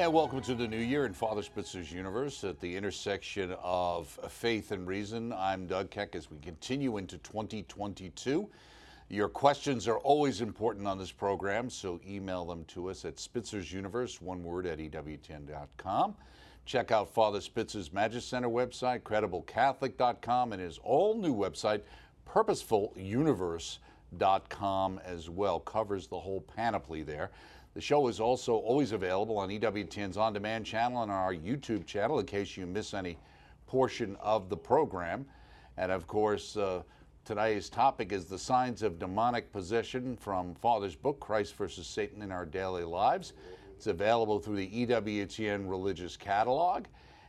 And welcome to the new year in Father Spitzer's universe at the intersection of faith and reason. I'm Doug Keck as we continue into 2022. Your questions are always important on this program, so email them to us at Spitzer's Universe, one word at EWTN.com. Check out Father Spitzer's Magis Center website, crediblecatholic.com, and his all new website, purposefuluniverse.com as well. Covers the whole panoply there. The show is also always available on EWTN's on demand channel and our YouTube channel in case you miss any portion of the program. And of course, uh, today's topic is the signs of demonic possession from Father's book, Christ versus Satan in Our Daily Lives. It's available through the EWTN Religious Catalog.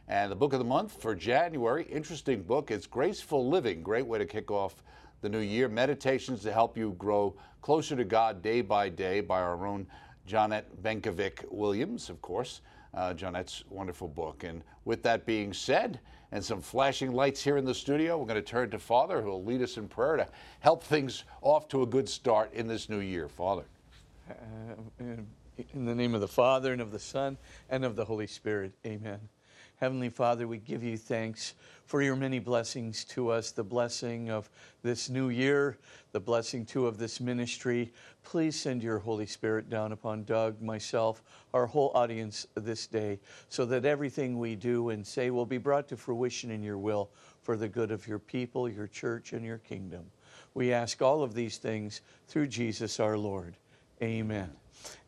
And the book of the month for January, interesting book. It's Graceful Living, great way to kick off the new year. Meditations to help you grow closer to God day by day by our own Johnnette Benkovic Williams, of course. Uh, wonderful book. And with that being said, and some flashing lights here in the studio, we're going to turn to Father, who will lead us in prayer to help things off to a good start in this new year. Father. Uh, in the name of the Father, and of the Son, and of the Holy Spirit. Amen. Heavenly Father, we give you thanks for your many blessings to us, the blessing of this new year, the blessing too of this ministry. Please send your Holy Spirit down upon Doug, myself, our whole audience this day, so that everything we do and say will be brought to fruition in your will for the good of your people, your church, and your kingdom. We ask all of these things through Jesus our Lord. Amen.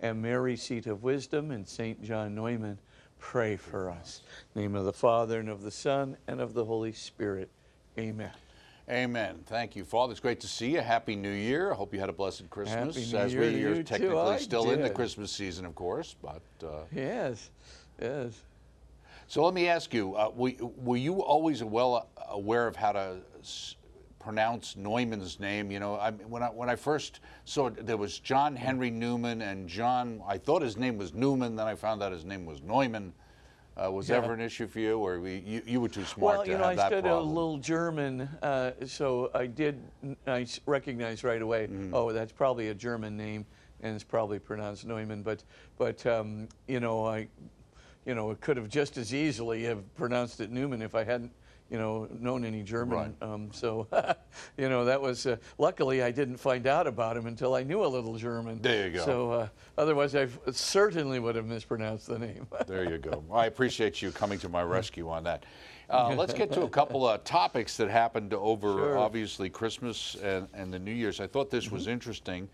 And Mary, seat of wisdom, and St. John Neumann, pray for us. name of the Father, and of the Son, and of the Holy Spirit. Amen. Amen. Thank you, Father. It's great to see you. Happy New Year. I hope you had a blessed Christmas. Happy New as Year we to are technically still I in the. Christmas season, of course. But uh, Yes, yes. so let me ask you: uh, were, were you always well aware of how to pronounce Neumann's name? You know, I, when I when I first saw it, there was John Henry Newman and John. I thought his name was Newman. Then I found out his name was Neumann. Uh, was Yeah. ever an issue for you, or we, you, you were too smart Well, to you know, have I that studied a little German, uh, so I did. I recognized right away. Mm-hmm. Oh, that's probably a German name, and it's probably pronounced Neumann. But, but um, you know, I, you know, it could have just as easily have pronounced it Newman if I hadn't, you know, known any German. Right. Um, so, you know, that was. Uh, luckily, I didn't find out about him until I knew a little German. There you go. So, uh, otherwise, I certainly would have mispronounced the name. There you go. I appreciate you coming to my rescue on that. Uh, let's get to a couple of topics that happened over Sure. obviously Christmas and, and the New Year's. I thought this Mm-hmm. was interesting.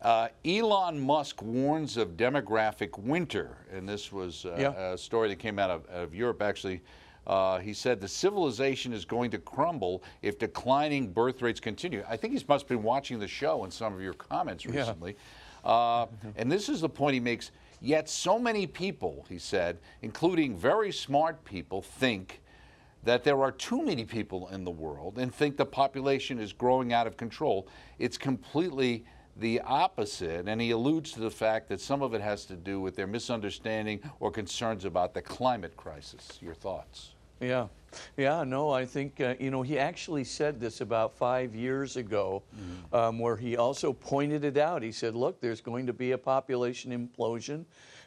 Uh, Elon Musk warns of demographic winter, and this was uh, Yeah. a story that came out of, out of Europe actually. Uh, he said the civilization is going to crumble if declining birth rates continue. I think he must have been watching the show and some of your comments Yeah. recently. Uh, and this is the point he makes. Yet, so many people, he said, including very smart people, think that there are too many people in the world and think the population is growing out of control. It's completely the opposite. And he alludes to the fact that some of it has to do with their misunderstanding or concerns about the climate crisis. Your thoughts? Yeah, yeah, no, I think, uh, you know, he actually said this about five years ago, um, where he also pointed it out. He said, look, there's going to be a population implosion.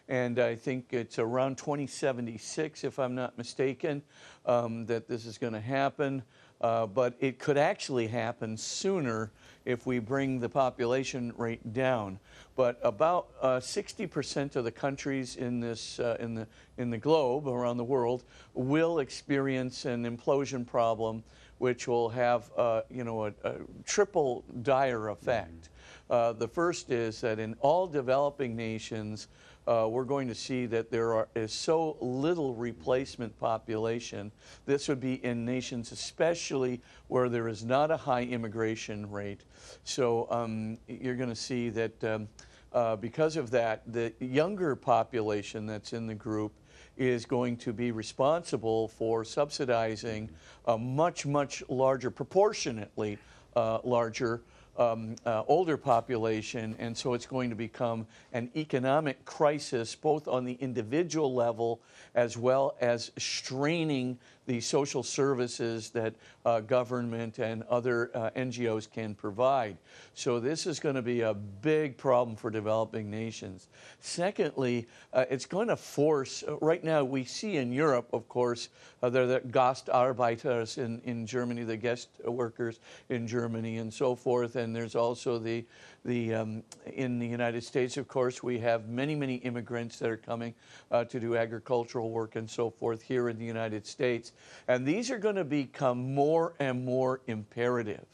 And I think it's around 2076, if I'm not mistaken, um, that this is going to happen. Uh, but it could actually happen sooner if we bring the population rate down. But about uh, 60% of the countries in this uh, in the in the globe around the world will experience an implosion problem, which will have uh, you know a, a triple dire effect. Uh, the first is that in all developing nations, uh, we're going to see that there are, is so little replacement population. This would be in nations, especially where there is not a high immigration rate. So um, you're going to see that um, uh, because of that, the younger population that's in the group is going to be responsible for subsidizing a much, much larger, proportionately uh, larger um, uh, older population, and so it's going to become an economic crisis both on the individual level as well as straining the social services that uh, government and other uh, NGOs can provide. So this is going to be a big problem for developing nations. Secondly, uh, it's going to force, uh, right now we see in Europe, of course, uh, they're the Gastarbeiters in, in Germany, the guest workers in Germany and so forth. And there's also the, the um, in the United States, of course, we have many, many immigrants that are coming uh, to do agricultural work and so forth here in the United States. And these are going to become more and more imperative.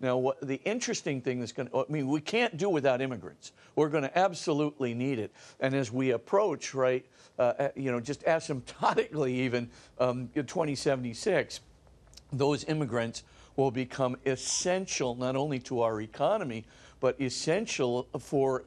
Now, what, the interesting thing that's going to, I mean, we can't do without immigrants. We're going to absolutely need it. And as we approach, right, uh, you know, just asymptotically even um, 2076, those immigrants will become essential not only to our economy, but essential for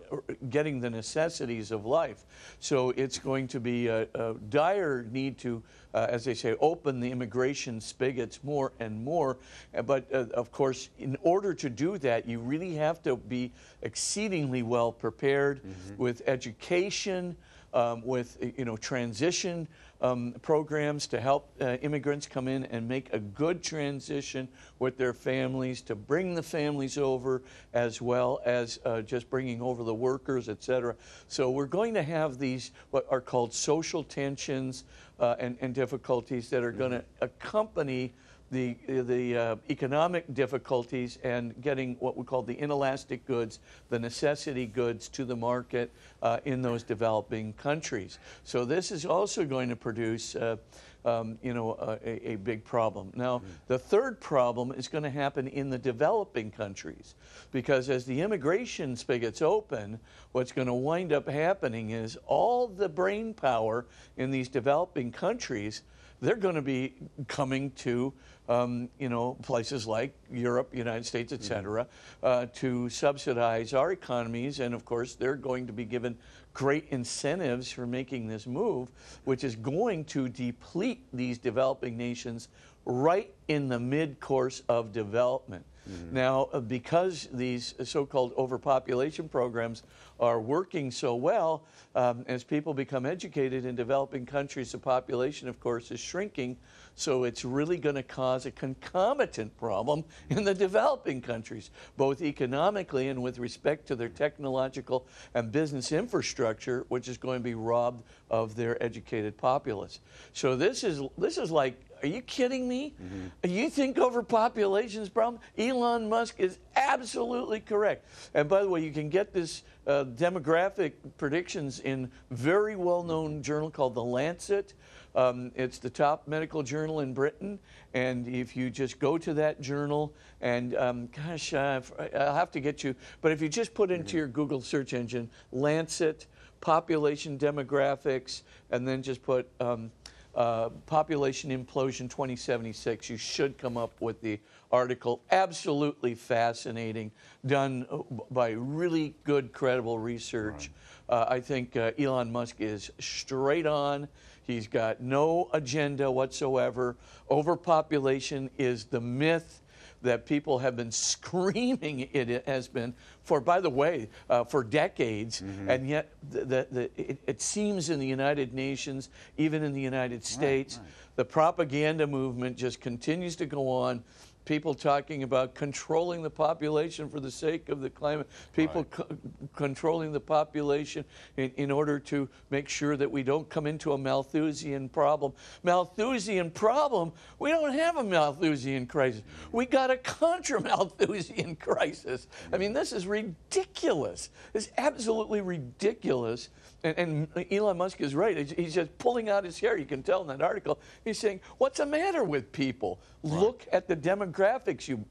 getting the necessities of life. So it's going to be a, a dire need to, uh, as they say, open the immigration spigots more and more. But uh, of course, in order to do that, you really have to be exceedingly well prepared mm-hmm. with education um, with you know transition um, programs to help uh, immigrants come in and make a good transition with their families, to bring the families over, as well as uh, just bringing over the workers, et cetera. So we're going to have these what are called social tensions uh, and, and, difficulties that are going to accompany the, the uh, economic difficulties and getting what we call the inelastic goods, the necessity goods to the market uh, in those developing countries. So this is also going to produce uh, um, you know, a, a, big problem. Now, mm. the third problem is going to happen in the developing countries because as the immigration spigots open, what's going to wind up happening is all the brain power in these developing countries they're going to be coming to um, you know places like Europe, United States, et cetera, mm-hmm. uh, to subsidize our economies, and of course they're going to be given great incentives for making this move, which is going to deplete these developing nations right in the mid course of development. Mm-hmm. Now, uh, because these so called overpopulation programs are working so well, um, as people become educated in developing countries, the population, of course, is shrinking. So it's really going to cause a concomitant problem in the developing countries, both economically and with respect to their technological and business infrastructure, which is going to be robbed of their educated populace. So this is this is like are you kidding me? Mm-hmm. You think overpopulation is a problem? Elon Musk is absolutely correct. And by the way, you can get this uh, demographic predictions in very well-known journal called The Lancet. Um, it's the top medical journal in Britain, and if you just go to that journal, and um, gosh, I'll have to get you, but if you just put into your Google search engine Lancet population demographics, and then just put um, uh, population implosion 2076. You should come up with the article. Absolutely fascinating, done uh, by really good, credible research. Right. Uh, I think uh, Elon Musk is straight on. He's got no agenda whatsoever. Overpopulation is the myth that people have been screaming it has been for, by the way, uh, for decades. Mm-hmm. And yet, the, the, the, it, it, seems in the United Nations, even in the United States, right, right. the propaganda movement just continues to go on people talking about controlling the population for the sake of the climate, people right. co- controlling the population in, in order to make sure that we don't come into a Malthusian problem. Malthusian problem? We don't have a Malthusian crisis. We got a contra Malthusian crisis. I mean, this is ridiculous. It's absolutely ridiculous. And, and, Elon Musk is right. He's just pulling out his hair. You can tell in that article. He's saying, What's the matter with people? Right. Look at the demographics, you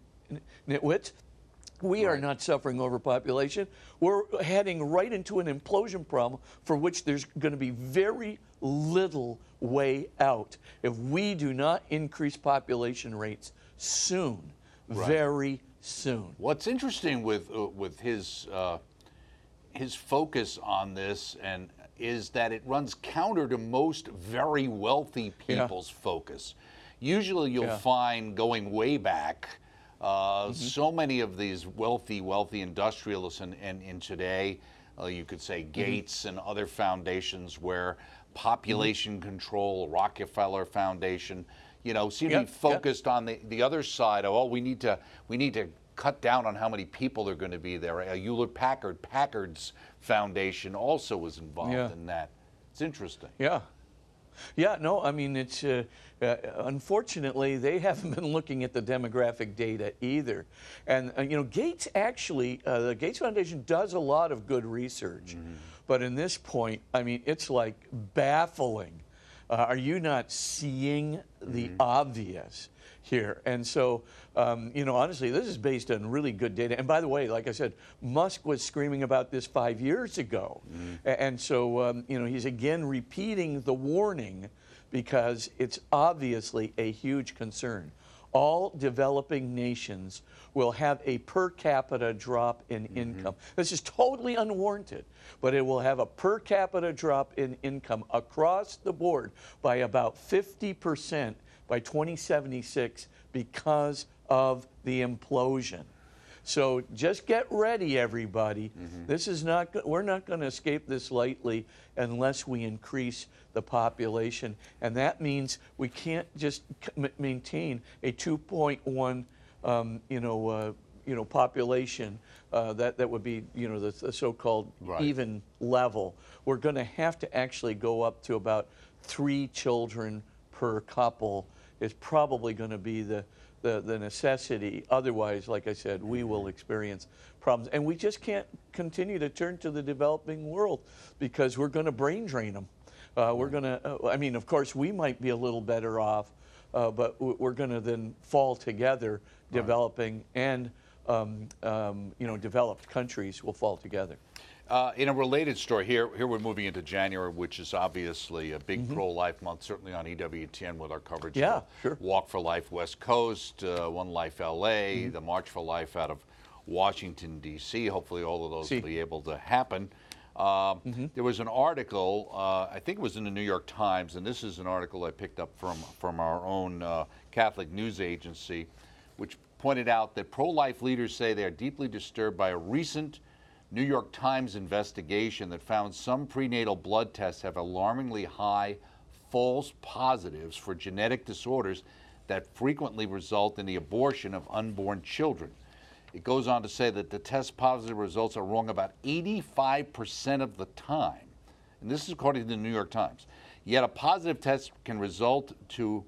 nitwits. We right. are not suffering overpopulation. We're heading right into an implosion problem for which there's going to be very little way out if we do not increase population rates soon, right. very soon. What's interesting with uh, with his uh, his focus on this and is that it runs counter to most very wealthy people's yeah. focus. Usually, you'll yeah. find going way back. Uh, mm-hmm. So many of these wealthy, wealthy industrialists, and in, in, in, today, uh, you could say mm-hmm. Gates mm-hmm. and other foundations where population mm-hmm. control, Rockefeller Foundation, you know, seem Yeah, to be focused on the, the other side of, oh, we need to we need to cut down on how many people are going to be there. Hewlett Packard, Packard's foundation also was involved Yeah. in that. It's interesting. Yeah. Yeah, no, I mean, it's uh, uh, unfortunately they haven't been looking at the demographic data either. And, uh, you know, Gates actually, uh, the Gates Foundation does a lot of good research. But in this point, I mean, it's like baffling. Uh, are you not seeing the obvious here? And so, um, you know, honestly, this is based on really good data. And by the way, like I said, Musk was screaming about this five years ago. A- And so, um, you know, he's again repeating the warning because it's obviously a huge concern. All developing nations will have a per capita drop in income. This is totally unwarranted, but it will have a per capita drop in income across the board by about 50% by 2076 because of the implosion. So just get ready, everybody. This is not, we're not going to escape this lightly unless we increase the population, and that means we can't just maintain a 2.1, um, you know, uh, you know, population. Uh, that that would be, you know, the, the so-called Right. even level. We're going to have to actually go up to about three children per couple. Is probably going to be the the, the necessity. Otherwise, like I said, we will experience problems. And we just can't continue to turn to the developing world because we're going to brain drain them. Uh, we're going to, uh, I mean, of course, we might be a little better off, uh, but we're going to then fall together, developing and, um, um, you know, developed countries will fall together. Uh, in a related story, here here we're moving into January, which is obviously a big pro-life month, certainly on EWTN with our coverage. Yeah, of sure. Walk for Life West Coast, uh, One Life LA, Mm-hmm. the March for Life out of Washington D.C. Hopefully, all of those See. will be able to happen. Um, Mm-hmm. There was an article, uh, I think it was in the New York Times, and this is an article I picked up from from our own uh, Catholic news agency, which pointed out that pro-life leaders say they are deeply disturbed by a recent New York Times investigation that found some prenatal blood tests have alarmingly high false positives for genetic disorders that frequently result in the abortion of unborn children. It goes on to say that the test positive results are wrong about 85% of the time. And this is according to the New York Times. Yet a positive test can result to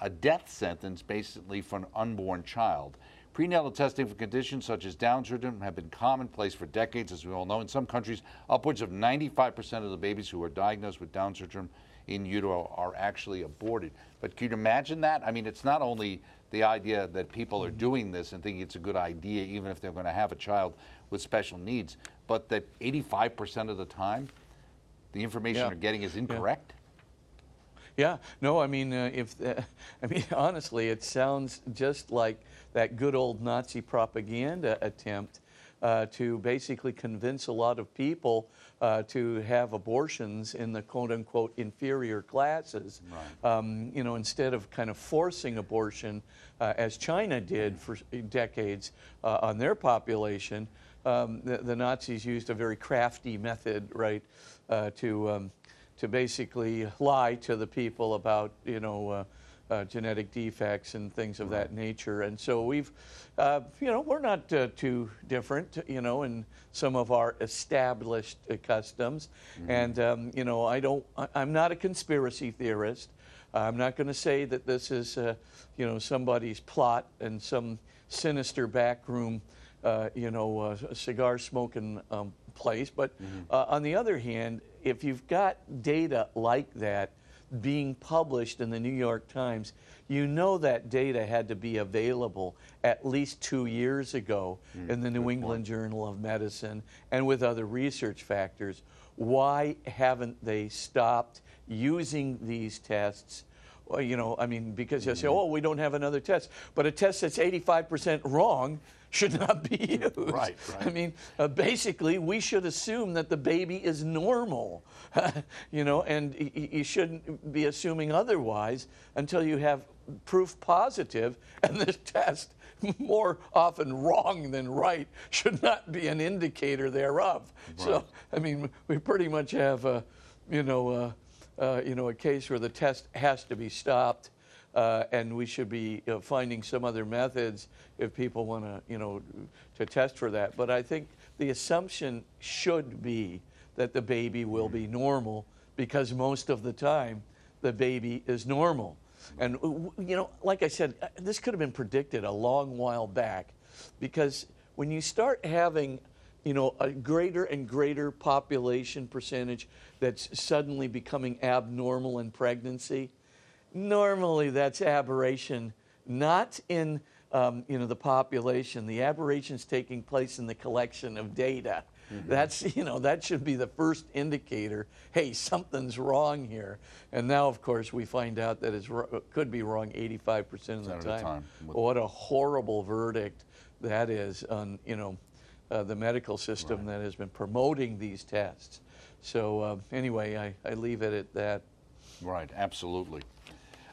a death sentence basically for an unborn child. Prenatal testing for conditions such as Down syndrome have been commonplace for decades, as we all know. In some countries, upwards of 95% of the babies who are diagnosed with Down syndrome in utero are actually aborted. But can you imagine that? I mean, it's not only the idea that people are doing this and thinking it's a good idea, even if they're going to have a child with special needs, but that 85% of the time, the information Yeah. they're getting is incorrect. Yeah, no, I mean, uh, if the, I mean, honestly, it sounds just like that good old Nazi propaganda attempt uh, to basically convince a lot of people uh, to have abortions in the quote-unquote inferior classes. Um, you know, instead of kind of forcing abortion, uh, as China did for decades uh, on their population. Um, the, the Nazis used a very crafty method, right, uh, to um, to basically lie to the people about you know uh, uh, genetic defects and things of that nature. And so we've, uh, you know, we're not uh, too different, you know, in some of our established uh, customs. And um, you know, I don't, I, I'm not a conspiracy theorist. I'm not going to say that this is, uh, you know, somebody's plot and some sinister backroom, uh, you know, uh, cigar smoking um, place. But uh, on the other hand, if you've got data like that being published in the New York Times, you know that data had to be available at least two years ago hmm, in the New England Journal of Medicine and with other research factors. Why haven't they stopped using these tests? Well, you know, I mean, because they say, hmm. oh, we don't have another test. But a test that's 85% wrong should not be used. Right, I mean, uh, basically, we should assume that the baby is normal, you know, and you shouldn't be assuming otherwise until you have proof positive, and this test, more often wrong than right, should not be an indicator thereof. So, I mean, we pretty much have a, you know, uh, uh, you know, a case where the test has to be stopped. Uh, and we should be uh, finding some other methods if people want to, you know, to test for that. But I think the assumption should be that the baby will be normal because most of the time the baby is normal. And, w- you know, like I said, uh, this could have been predicted a long while back because when you start having, you know, a greater and greater population percentage that's suddenly becoming abnormal in pregnancy, normally that's aberration, not in, um, you know, the population. The aberration's taking place in the collection of data. That's, you know, that should be the first indicator. Hey, something's wrong here. And now, of course, we find out that it could be wrong 85% of the Percent the time. time. What a horrible verdict that is on, you know, uh, the medical system that has been promoting these tests. So uh, anyway, I, I leave it at that. Right, absolutely.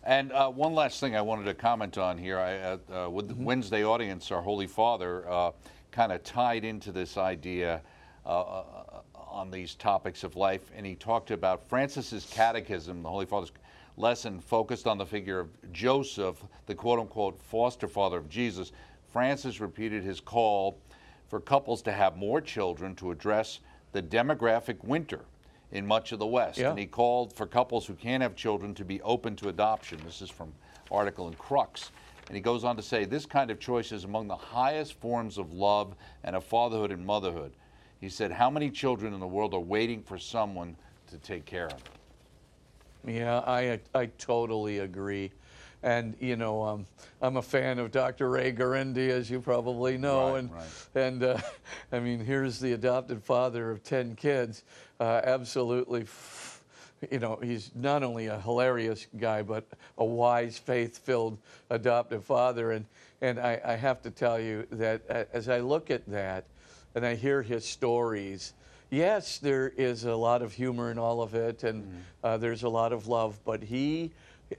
And uh, one last thing I wanted to comment on here. I, uh, uh, with the Wednesday audience, our Holy Father uh, kind of tied into this idea uh, uh, on these topics of life, and he talked about Francis's catechism, the Holy Father's lesson focused on the figure of Joseph, the quote unquote foster father of Jesus. Francis repeated his call for couples to have more children to address the demographic winter in much of the West. Yeah. And he called for couples who can't have children to be open to adoption. This is from article in Crux. And he goes on to say this kind of choice is among the highest forms of love and of fatherhood and motherhood. He said, How many children in the world are waiting for someone to take care of them? Yeah, I, I totally agree. And, you know, um, I'm a fan of Dr. Ray Guarendi, as you probably know. Right, and, right. and uh, I mean, here's the adopted father of 10 kids. Uh, absolutely, you know, he's not only a hilarious guy, but a wise, faith filled adoptive father. And, and I, I have to tell you that uh, as I look at that and I hear his stories, yes, there is a lot of humor in all of it, and uh, there's a lot of love, but he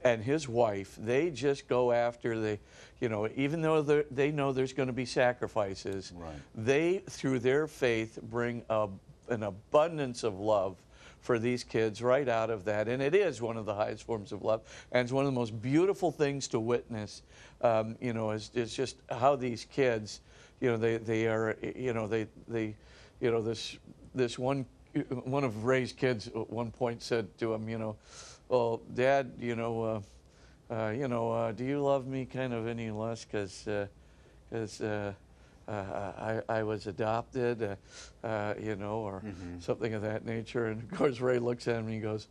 and his wife, they just go after the, you know, even though they know there's going to be sacrifices, Right. they, through their faith, bring a, an abundance of love for these kids right out of that. And it is one of the highest forms of love. And it's one of the most beautiful things to witness, um, you know, is, is just how these kids, you know, they, they are, you know, they, they, you know, this, this one, one of Ray's kids at one point said to him, you know, well, Dad, you know, uh, uh, you know, uh, do you love me kind of any less because uh, uh, I, I was adopted, uh, uh, you know, or something of that nature. And of course, Ray looks at him and he goes,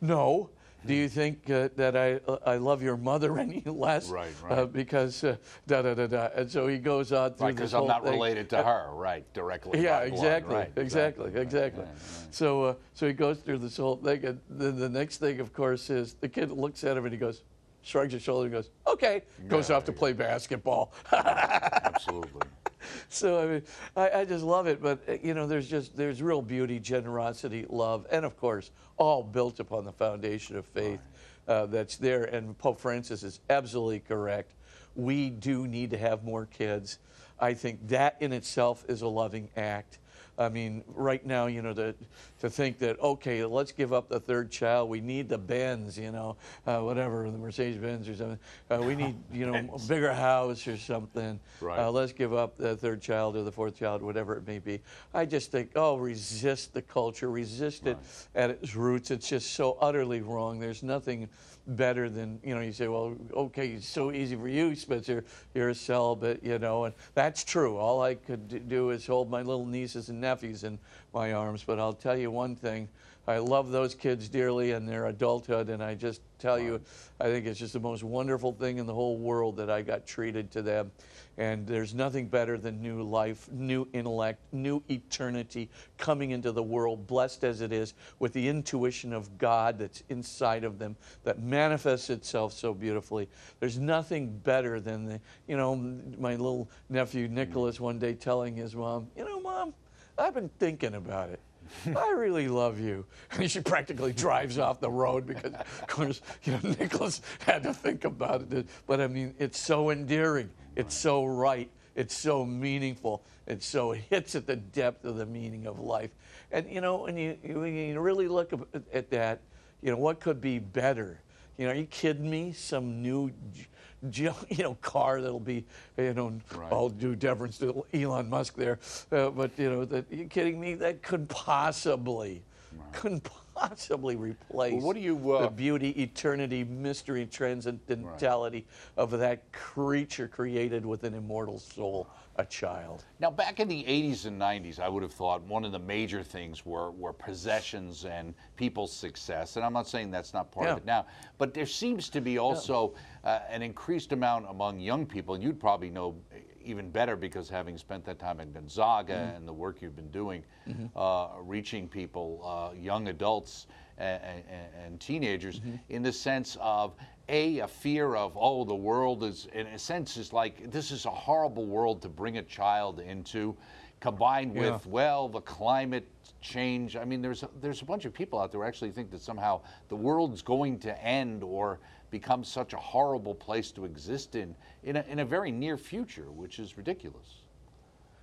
No. Do you think uh, that I, I love your mother any less? Right, Uh, right. because uh, da da da da. And so he goes on through Right, because I'm not thing. related to her, right, directly. Yeah, exactly, right, exactly, exactly. right, right. So, uh, so he goes through this whole thing, and then the next thing, of course, is the kid looks at him and he goes, shrugs his shoulder and goes, "Okay," goes Yeah, off to play basketball. Absolutely. so I mean, I, I just love it. But uh, you know, there's just there's real beauty, generosity, love, and of course, all built upon the foundation of faith uh, that's there. And Pope Francis is absolutely correct. We do need to have more kids. I think that in itself is a loving act. I mean, right now, you know, to, to think that, okay, let's give up the third child. We need the Benz, you know, uh, whatever, the Mercedes Benz or something. Uh, we need, you know, a bigger house or something. Right. Uh, let's give up the third child or the fourth child, whatever it may be. I just think, oh, resist the culture, resist it at its roots. It's just so utterly wrong. There's nothing better than, you know, you say, well, okay, it's so easy for you, Spitzer. You're a celibate, you know, and that's true. All I could do is hold my little nieces and nephews in my arms. But I'll tell you one thing. I love those kids dearly and their adulthood, and I just tell you, I think it's just the most wonderful thing in the whole world that I got treated to them. And there's nothing better than new life, new intellect, new eternity coming into the world, blessed as it is, with the intuition of God that's inside of them that manifests itself so beautifully. There's nothing better than the, you know, my little nephew Nicholas one day telling his mom, you know, mom, I've been thinking about it. I really love you. And she practically drives off the road because, of course, you know, Nicholas had to think about it. But I mean, it's so endearing. It's so right. It's so meaningful. It so hits at the depth of the meaning of life. And, you know, when you, when you really look at- at that, you know, what could be better? You know, are you kidding me? Some new, you know, car that'll be, you know, Right. all due deference to Elon Musk there, uh, but you know, that you kidding me? That could possibly, couldn't possibly replace what do you, uh, the beauty, eternity, mystery, transcendentality of that creature created with an immortal soul, a child. Now, back in the 80s and 90s, I would have thought one of the major things were, were possessions and people's success. And I'm not saying that's not part Yeah. of it now, but there seems to be also uh, an increased amount among young people, and you'd probably know even better because having spent that time in Gonzaga Mm-hmm. and the work you've been doing, uh, reaching people, uh, young adults and, and, and teenagers, Mm-hmm. in the sense of a, a fear of, oh, the world is, in a sense, is like, this is a horrible world to bring a child into, combined Yeah. with, well, the climate change. I mean, there's a, there's a bunch of people out there who actually think that somehow the world's going to end or become such a horrible place to exist in, in a, in a very near future, which is ridiculous.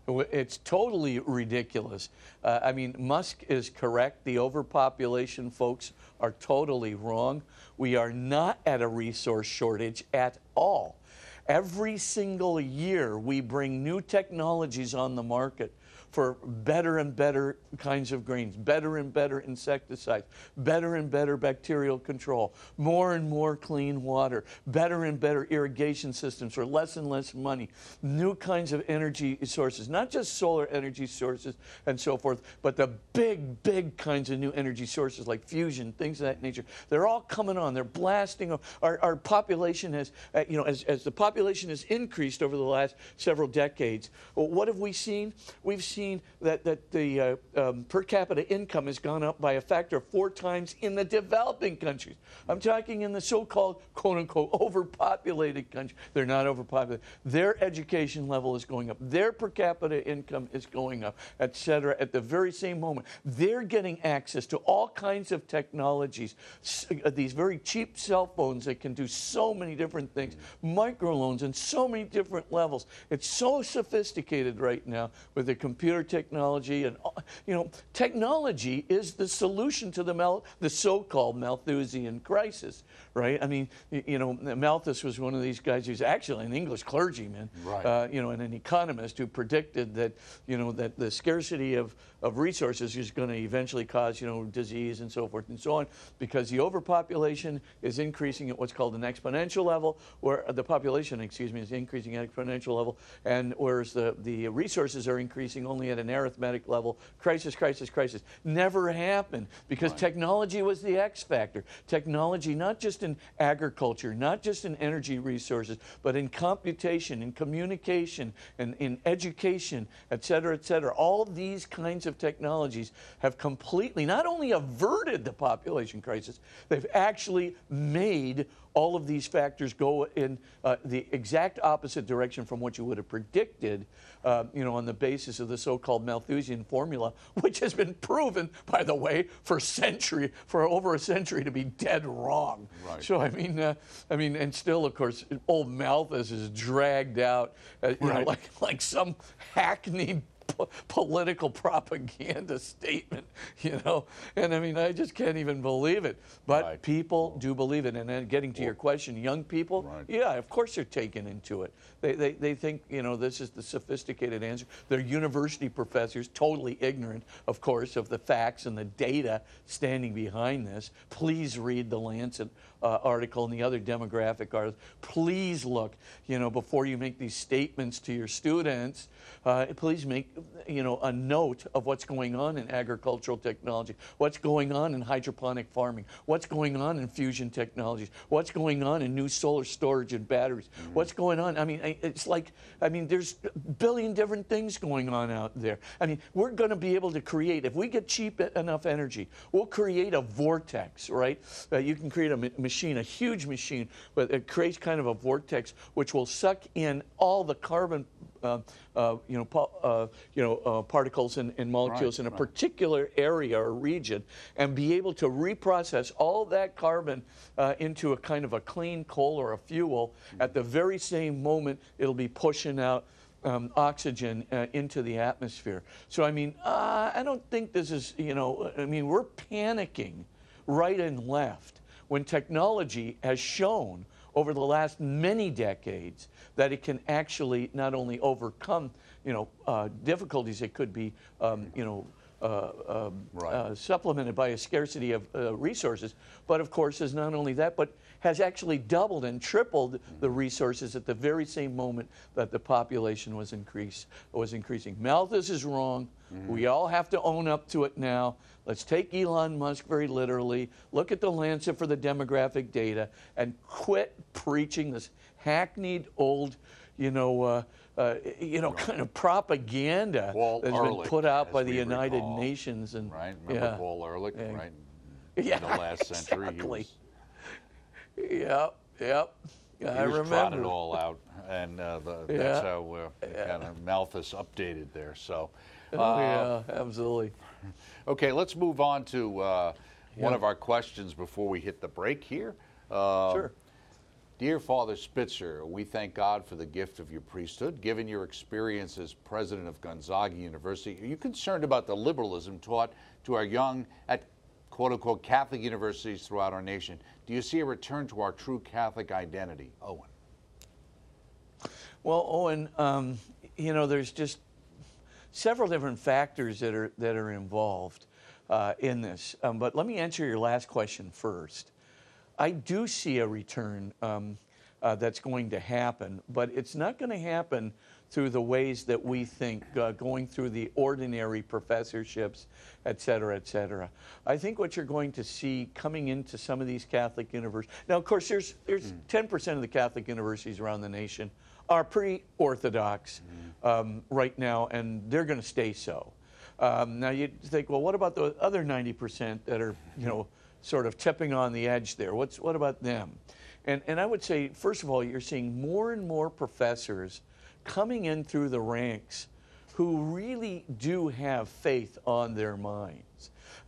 It's totally ridiculous. Uh, I mean, Musk is correct. The overpopulation folks are totally wrong. We are not at a resource shortage at all. Every single year, we bring new technologies on the market for better and better kinds of grains, better and better insecticides, better and better bacterial control, more and more clean water, better and better irrigation systems for less and less money, new kinds of energy sources, not just solar energy sources and so forth, but the big, big kinds of new energy sources like fusion, things of that nature. They're all coming on. They're blasting. Our, our population has, uh, you know, as, as the population has increased over the last several decades, what have we seen? We've seen that, that the uh, um, per capita income has gone up by a factor of four times in the developing countries. I'm talking in the so-called quote unquote overpopulated countries. They're not overpopulated. Their education level is going up. Their per capita income is going up, et cetera, at the very same moment. They're getting access to all kinds of technologies, uh, these very cheap cell phones that can do so many different things, microloans and so many different levels. It's so sophisticated right now with the computer technology and you know, technology is the solution to the Mal- the so-called Malthusian crisis, right? I mean, you know, Malthus was one of these guys who's actually an English clergyman, Right. uh, you know, and an economist who predicted that, you know, that the scarcity of, of resources is going to eventually cause, you know, disease and so forth and so on, because the overpopulation is increasing at what's called an exponential level, where the population, excuse me, is increasing at an exponential level, and whereas the, the resources are increasing only at an arithmetic level, crisis, crisis, crisis, never happened because technology was the X factor. Technology, not just in agriculture, not just in energy resources, but in computation, in communication, and in education, et cetera, et cetera. All these kinds of technologies have completely not only averted the population crisis, they've actually made all of these factors go in uh, the exact opposite direction from what you would have predicted, uh, you know, on the basis of the so-called Malthusian formula, which has been proven, by the way, for century, for over a century, to be dead wrong. Right. So I mean, uh, I mean, and still, of course, old Malthus is dragged out, uh, you know, like like some hackneyed po- political propaganda statement, you know. And I mean, I just can't even believe it. But Right. people do believe it. And then getting to your question, young people, Right. yeah, of course they're taken into it. They, they, they think, you know, this is the sophisticated answer. They're university professors, totally ignorant, of course, of the facts and the data standing behind this. Please read the Lancet uh, article and the other demographic articles. Please look, you know, before you make these statements to your students, uh, please make, you know, a note of what's going on in agricultural technology, what's going on in hydroponic farming, what's going on in fusion technologies, what's going on in new solar storage and batteries, what's going on. I mean, it's like, I mean, there's a billion different things going on out there. I mean, we're going to be able to create, if we get cheap enough energy, we'll create a vortex, right? Uh, you can create a machine, a huge machine, but it creates kind of a vortex which will suck in all the carbon. Uh, uh, you know, uh, you know, uh, particles and, and molecules Right, in a right. particular area or region, and be able to reprocess all that carbon uh, into a kind of a clean coal or a fuel. At the very same moment, it'll be pushing out um, oxygen uh, into the atmosphere. So, I mean, uh, I don't think this is, you know, I mean, we're panicking right and left. When technology has shown over the last many decades that it can actually not only overcome, you know, uh, difficulties that could be, um, you know, uh, um, Right. uh, supplemented by a scarcity of uh, resources, but of course is not only that, but has actually doubled and tripled the resources at the very same moment that the population was increase was increasing. Malthus is wrong. We all have to own up to it now. Let's take Elon Musk very literally. Look at the Lancet for the demographic data and quit preaching this hackneyed old, you know. Uh, uh, you know, kind of propaganda Paul that's Ehrlich, been put out by the United recall. Nations and Right? Remember yeah. Paul Ehrlich, Yeah. right? In Yeah, the last century, exactly. was Yep, yep. I he was remember. trotted all out, and uh, the, that's how uh, kind of Malthus updated there. So, Oh, uh, yeah, absolutely. okay, let's move on to uh, one of our questions before we hit the break here. Um, Sure. Dear Father Spitzer, we thank God for the gift of your priesthood. Given your experience as president of Gonzaga University, are you concerned about the liberalism taught to our young at quote unquote Catholic universities throughout our nation? Do you see a return to our true Catholic identity? Owen. Well, Owen, um, you know, there's just several different factors that are that are involved uh, in this. Um, but let me answer your last question first. I do see a return um, uh, that's going to happen, but it's not going to happen through the ways that we think, uh, going through the ordinary professorships, et cetera, et cetera. I think what you're going to see coming into some of these Catholic universities. Now, of course, there's there's 10% of the Catholic universities around the nation are pretty orthodox um, right now, and they're going to stay so. Um, now you think, well, what about the other 90% that are, you know, sort of tipping on the edge there? What's what about them? And and I would say, first of all, you're seeing more and more professors coming in through the ranks who really do have faith on their minds.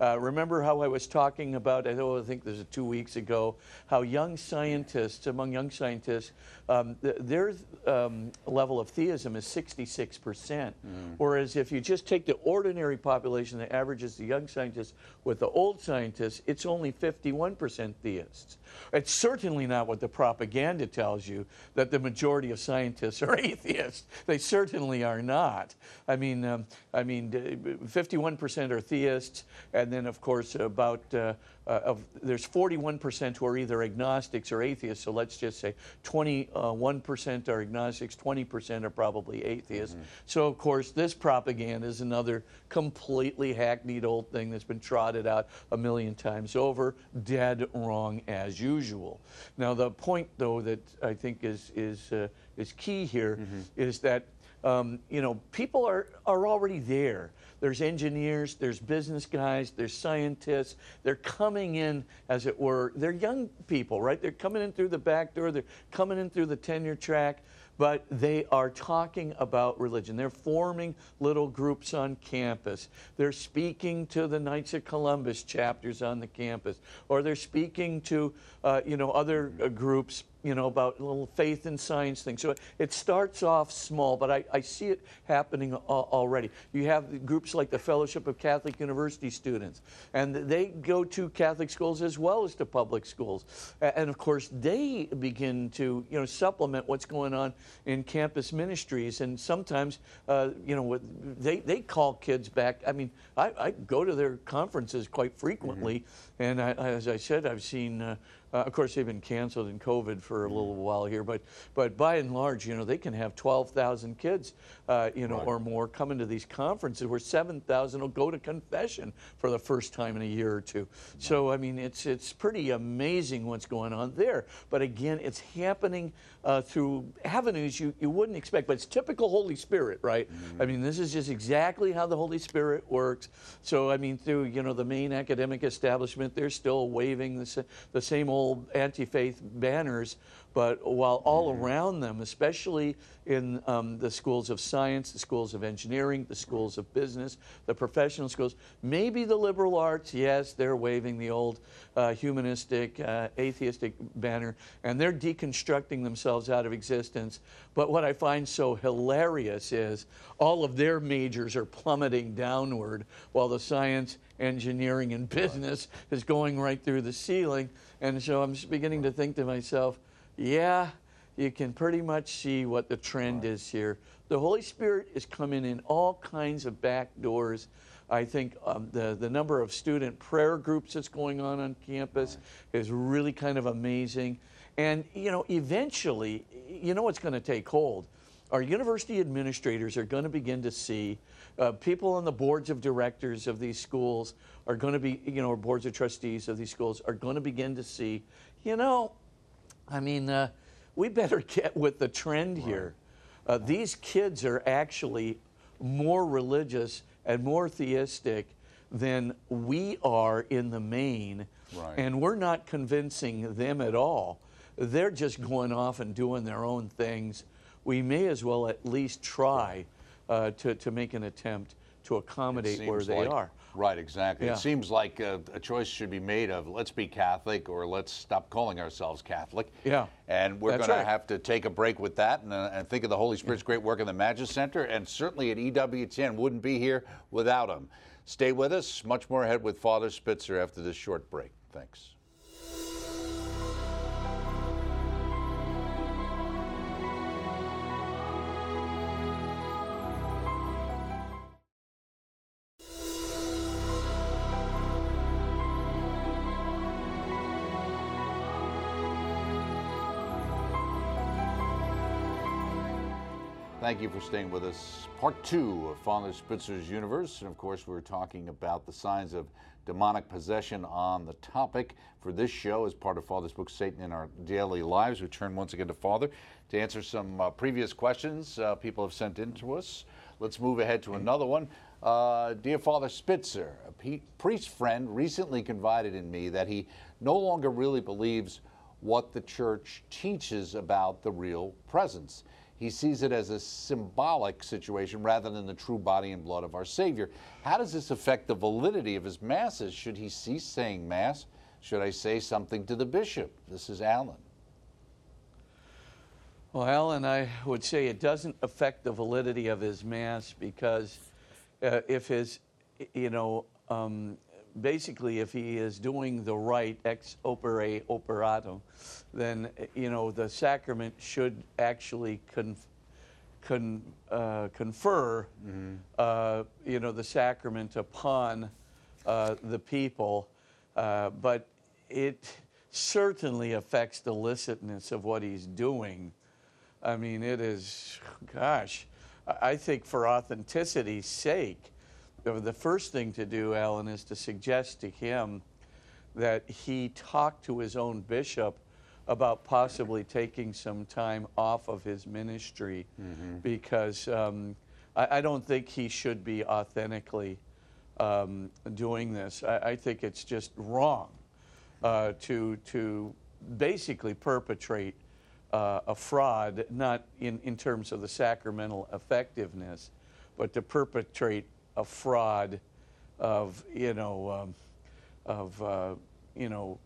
Uh, remember how I was talking about, I think this is two weeks ago, how young scientists, among young scientists, um, th- their um, level of theism is 66%. Whereas if you just take the ordinary population that averages the young scientists with the old scientists, it's only 51% theists. It's certainly not what the propaganda tells you that the majority of scientists are atheists. They certainly are not. I mean, um, I mean, 51% are theists, and then of course about uh, uh, of there's 41% who are either agnostics or atheists. So let's just say 21% are agnostics, 20% are probably atheists. So of course this propaganda is another completely hackneyed old thing that's been trotted out a million times over, dead wrong as usual. Now the point though that I think is is uh, is key here is that um, you know, people are, are already there. There's engineers, there's business guys, there's scientists. They're coming in, as it were. They're young people, right? They're coming in through the back door, they're coming in through the tenure track, but they are talking about religion. They're forming little groups on campus. They're speaking to the Knights of Columbus chapters on the campus, or they're speaking to, uh, you know, other uh, groups you know, about little faith and science things. So it starts off small, but I, I see it happening al- already. You have groups like the Fellowship of Catholic University Students, and they go to Catholic schools as well as to public schools. And of course, they begin to, you know, supplement what's going on in campus ministries. And sometimes, uh, you know, they, they call kids back. I mean, I, I go to their conferences quite frequently, and I, as I said, I've seen. Uh, uh, of course, they've been canceled in COVID for a little while here, but but by and large, you know, they can have 12,000 kids, uh, you know, Right. or more coming to these conferences where 7,000 will go to confession for the first time in a year or two. So I mean, it's it's pretty amazing what's going on there. But again, it's happening uh, through avenues you, you wouldn't expect. But it's typical Holy Spirit, right? I mean, this is just exactly how the Holy Spirit works. So I mean, through you know the main academic establishment, they're still waving the, the same old anti-faith banners but while all around them, especially in um, the schools of science, the schools of engineering, the schools of business, the professional schools, maybe the liberal arts, yes, they're waving the old uh, humanistic, uh, atheistic banner, and they're deconstructing themselves out of existence. But what I find so hilarious is all of their majors are plummeting downward while the science, engineering, and business is going right through the ceiling. And so I'm just beginning to think to myself, yeah, you can pretty much see what the trend is here. The Holy Spirit is coming in all kinds of back doors. I think um, the, the number of student prayer groups that's going on on campus is really kind of amazing. And, you know, eventually, you know what's going to take hold? Our university administrators are going to begin to see uh, people on the boards of directors of these schools are going to be, you know, or boards of trustees of these schools are going to begin to see, you know, I mean, uh, we better get with the trend here. Uh, these kids are actually more religious and more theistic than we are in the main, Right. and we're not convincing them at all. They're just going off and doing their own things. We may as well at least try uh, to, to make an attempt to accommodate where they like- are. Right, exactly. Yeah. It seems like a, a choice should be made of let's be Catholic or let's stop calling ourselves Catholic. Yeah, And we're going to have to take a break with that and, uh, and think of the Holy Spirit's great work in the Magis Center and certainly at EWTN. Wouldn't be here without him. Stay with us. Much more ahead with Father Spitzer after this short break. Thanks. Thank you for staying with us. Part two of Father Spitzer's Universe. And of course, we're talking about the signs of demonic possession on the topic for this show as part of Father's book, Satan in Our Daily Lives. We turn once again to Father to answer some uh, previous questions uh, people have sent in to us. Let's move ahead to another one. Uh, Dear Father Spitzer, a priest friend recently confided in me that he no longer really believes what the church teaches about the real presence. He sees it as a symbolic situation rather than the true body and blood of our Savior. How does this affect the validity of his masses? Should he cease saying Mass? Should I say something to the bishop? This is Alan. Well, Alan, I would say it doesn't affect the validity of his mass because uh, if his, you know, um, basically if he is doing the rite ex opere operato, then you know the sacrament should actually conf- con, uh, confer, uh, you know, the sacrament upon uh, the people, uh, but it certainly affects the licitness of what he's doing. I mean, it is, gosh, I think for authenticity's sake, the first thing to do, Alan, is to suggest to him that he talk to his own bishop about possibly taking some time off of his ministry because um, I, I don't think he should be authentically um, doing this. I, I think it's just wrong uh, to, to basically perpetrate uh, a fraud, not in, in terms of the sacramental effectiveness, but to perpetrate a fraud of, you know, um, of, uh, you know,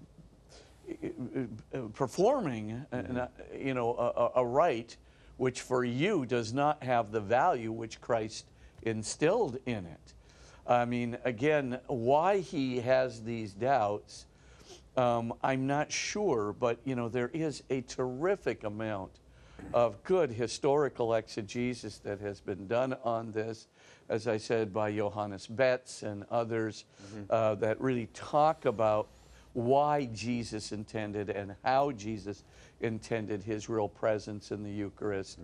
performing, an, uh, you know, a, a- a rite which for you does not have the value which Christ instilled in it. I mean, again, why he has these doubts, um, I'm not sure, but you know, there is a terrific amount of good historical exegesis that has been done on this, as I said, by Johannes Betz and others uh, that really talk about why Jesus intended and how Jesus intended his real presence in the Eucharist.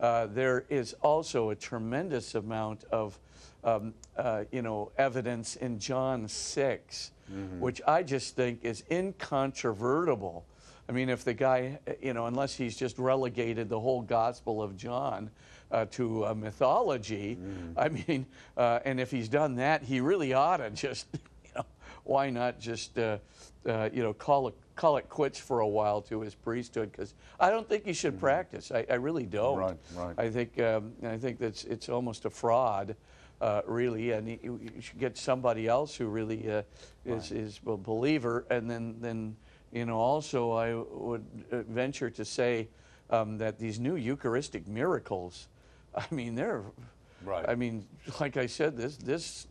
Uh, there is also a tremendous amount of um, uh, you know, evidence in John 6, which I just think is incontrovertible. I mean, if the guy, you know, unless he's just relegated the whole Gospel of John uh, to uh, mythology, I mean, uh, and if he's done that, he really ought to just, you know, why not just, uh, uh, you know, call it, call it quits for a while to his priesthood? Because I don't think he should practice. I, I really don't. Right, right. I think, um, I think that's, it's almost a fraud. Uh, really, and he, you should get somebody else who really uh, is, is a believer, and then, then you know, also I would venture to say um, that these new Eucharistic miracles, I mean, they're, Right. I mean, like I said, this, this,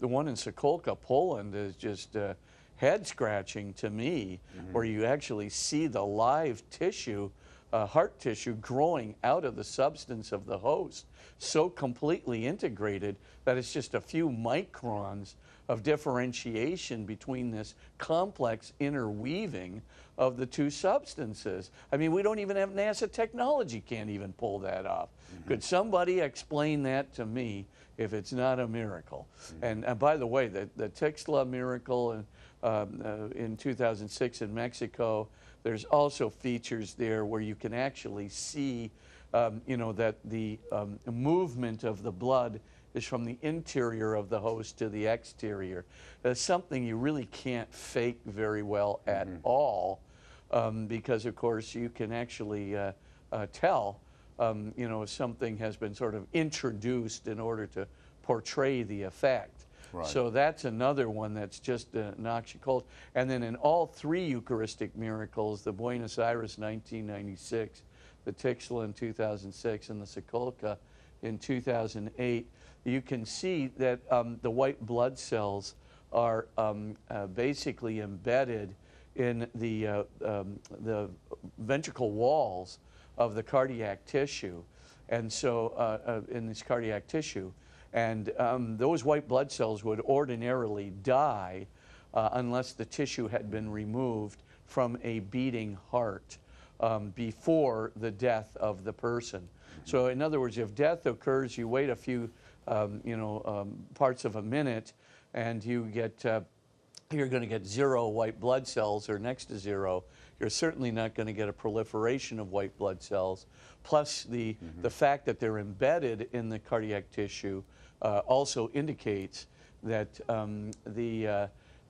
the one in Sokolka, Poland, is just uh, head scratching to me, where you actually see the live tissue, uh, heart tissue, growing out of the substance of the host, so completely integrated that it's just a few microns of differentiation between this complex interweaving of the two substances. I mean, we don't even have NASA technology can't even pull that off. Could somebody explain that to me if it's not a miracle? And, and by the way, the, the Tixtla miracle in, um, uh, in 2006 in Mexico, there's also features there where you can actually see, um, you know, that the um, movement of the blood is from the interior of the host to the exterior. That's something you really can't fake very well at all, um, because of course you can actually uh, uh, tell, um, you know, if something has been sort of introduced in order to portray the effect. Right. So that's another one that's just uh, knocks you cold. And then in all three Eucharistic miracles, the Buenos Aires 1996, the Tixtla in 2006, and the Sokolka in 2008, you can see that um, the white blood cells are um, uh, basically embedded in the, uh, um, the ventricle walls of the cardiac tissue. And so, uh, uh, in this cardiac tissue. And um, those white blood cells would ordinarily die uh, unless the tissue had been removed from a beating heart um, before the death of the person. So, in other words, if death occurs, you wait a few, um, you know, um, parts of a minute, and you get, uh, you're going to get zero white blood cells or next to zero. You're certainly not going to get a proliferation of white blood cells. Plus, the the fact that they're embedded in the cardiac tissue uh, also indicates that um, the uh,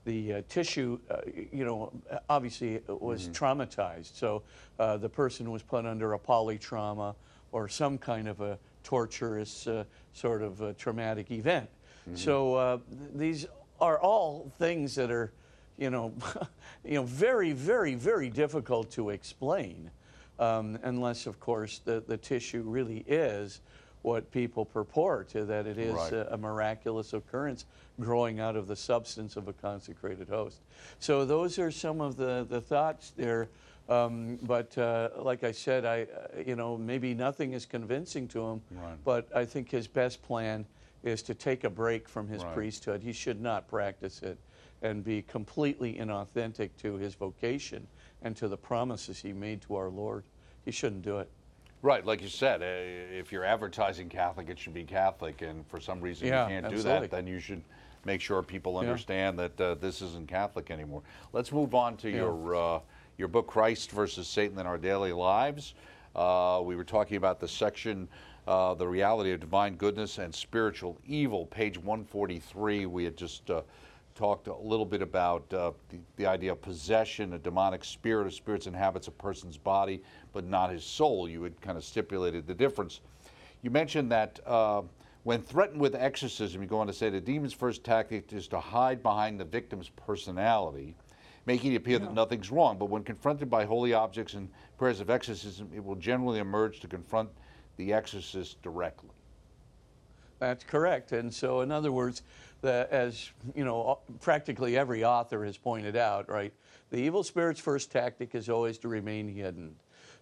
the uh, tissue, uh, you know, obviously was traumatized. So uh, the person was put under a polytrauma or some kind of a torturous uh, sort of traumatic event. So uh, th- these are all things that are, you know, you know, very, very, very difficult to explain, um, unless, of course, the, the tissue really is what people purport, that it is Right. a, a miraculous occurrence growing out of the substance of a consecrated host. So those are some of the, the thoughts there. Um, but uh, like I said, I, uh, you know, maybe nothing is convincing to him. Right. But I think his best plan is to take a break from his Right. priesthood. He should not practice it and be completely inauthentic to his vocation and to the promises he made to our Lord. He shouldn't do it. Right, like you said, uh, if you're advertising Catholic, it should be Catholic, and for some reason Yeah, you can't do that, then you should make sure people Yeah. understand that uh, this isn't Catholic anymore. Let's move on to Yeah. your uh, your book, Christ versus Satan in Our Daily Lives. Uh, we were talking about the section, uh, the reality of divine goodness and spiritual evil, page 143. We had just uh, talked a little bit about uh, the, the idea of possession, a demonic spirit, a spirit inhabits a person's body, but not his soul. You had kind of stipulated the difference. You mentioned that uh, when threatened with exorcism, you go on to say the demon's first tactic is to hide behind the victim's personality, making it appear that nothing's wrong. But when confronted by holy objects and prayers of exorcism, it will generally emerge to confront the exorcist directly. That's correct. And so, in other words, the, as you know, practically every author has pointed out, right, the evil spirit's first tactic is always to remain hidden.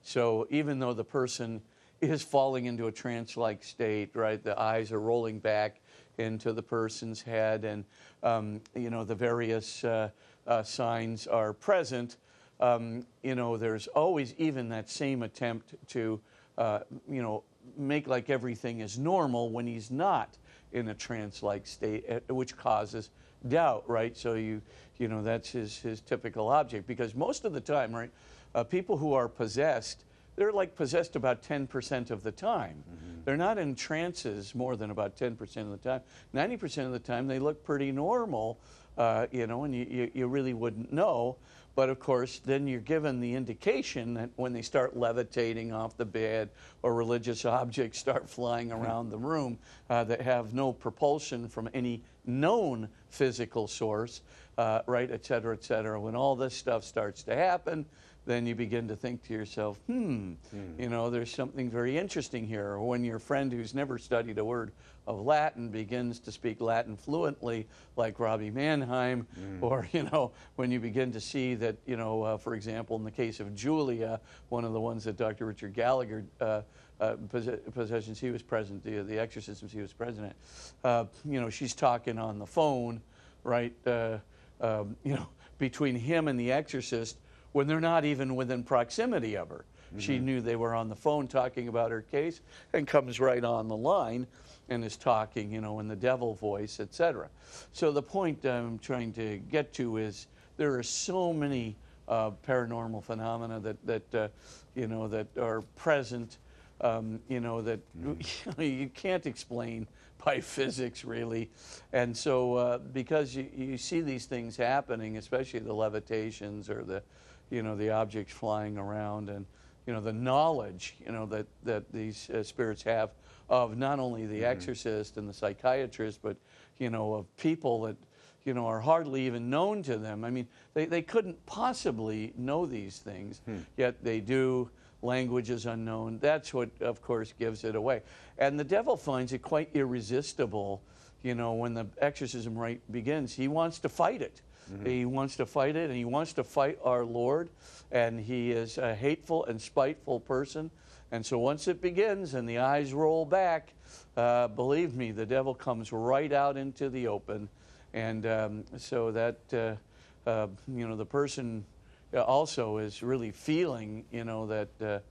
So, even though the person is falling into a trance like state, right, the eyes are rolling back into the person's head, and um, you know, the various uh, uh, signs are present. Um, you know, there's always even that same attempt to, uh, you know, make like everything is normal when he's not in a trance-like state, eh, which causes doubt, right? So you, you know, that's his his typical object because most of the time, right, uh, people who are possessed they're like possessed about 10% of the time. They're not in trances more than about 10% of the time. 90% of the time, they look pretty normal, uh, you know, and you, you, you really wouldn't know. But of course, then you're given the indication that when they start levitating off the bed or religious objects start flying around the room uh, that have no propulsion from any known physical source, uh, right, et cetera, et cetera, when all this stuff starts to happen, then you begin to think to yourself, hmm, you know, there's something very interesting here. Or when your friend who's never studied a word of Latin begins to speak Latin fluently, like Robbie Mannheim, or, you know, when you begin to see that, you know, uh, for example, in the case of Julia, one of the ones that Dr. Richard Gallagher uh, uh, possess- possessions he was present, the, the exorcisms he was president, uh, you know, she's talking on the phone, right, uh, um, you know, between him and the exorcist when they're not even within proximity of her. She knew they were on the phone talking about her case and comes right on the line and is talking, you know, in the devil voice, etc. So the point I'm trying to get to is there are so many uh, paranormal phenomena that, that uh, you know, that are present, um, you know, that you can't explain by physics really. And so uh, because you, you see these things happening, especially the levitations or the, you know, the objects flying around and, you know, the knowledge, you know, that, that these uh, spirits have of not only the exorcist and the psychiatrist, but, you know, of people that, you know, are hardly even known to them. I mean, they, they couldn't possibly know these things, yet they do. Language is unknown. That's what, of course, gives it away. And the devil finds it quite irresistible, you know, when the exorcism rite begins. He wants to fight it. He wants to fight it, and he wants to fight our Lord. And he is a hateful and spiteful person. And so once it begins and the eyes roll back, uh, believe me, the devil comes right out into the open. And um, so that, uh, uh, you know, the person also is really feeling, you know, that,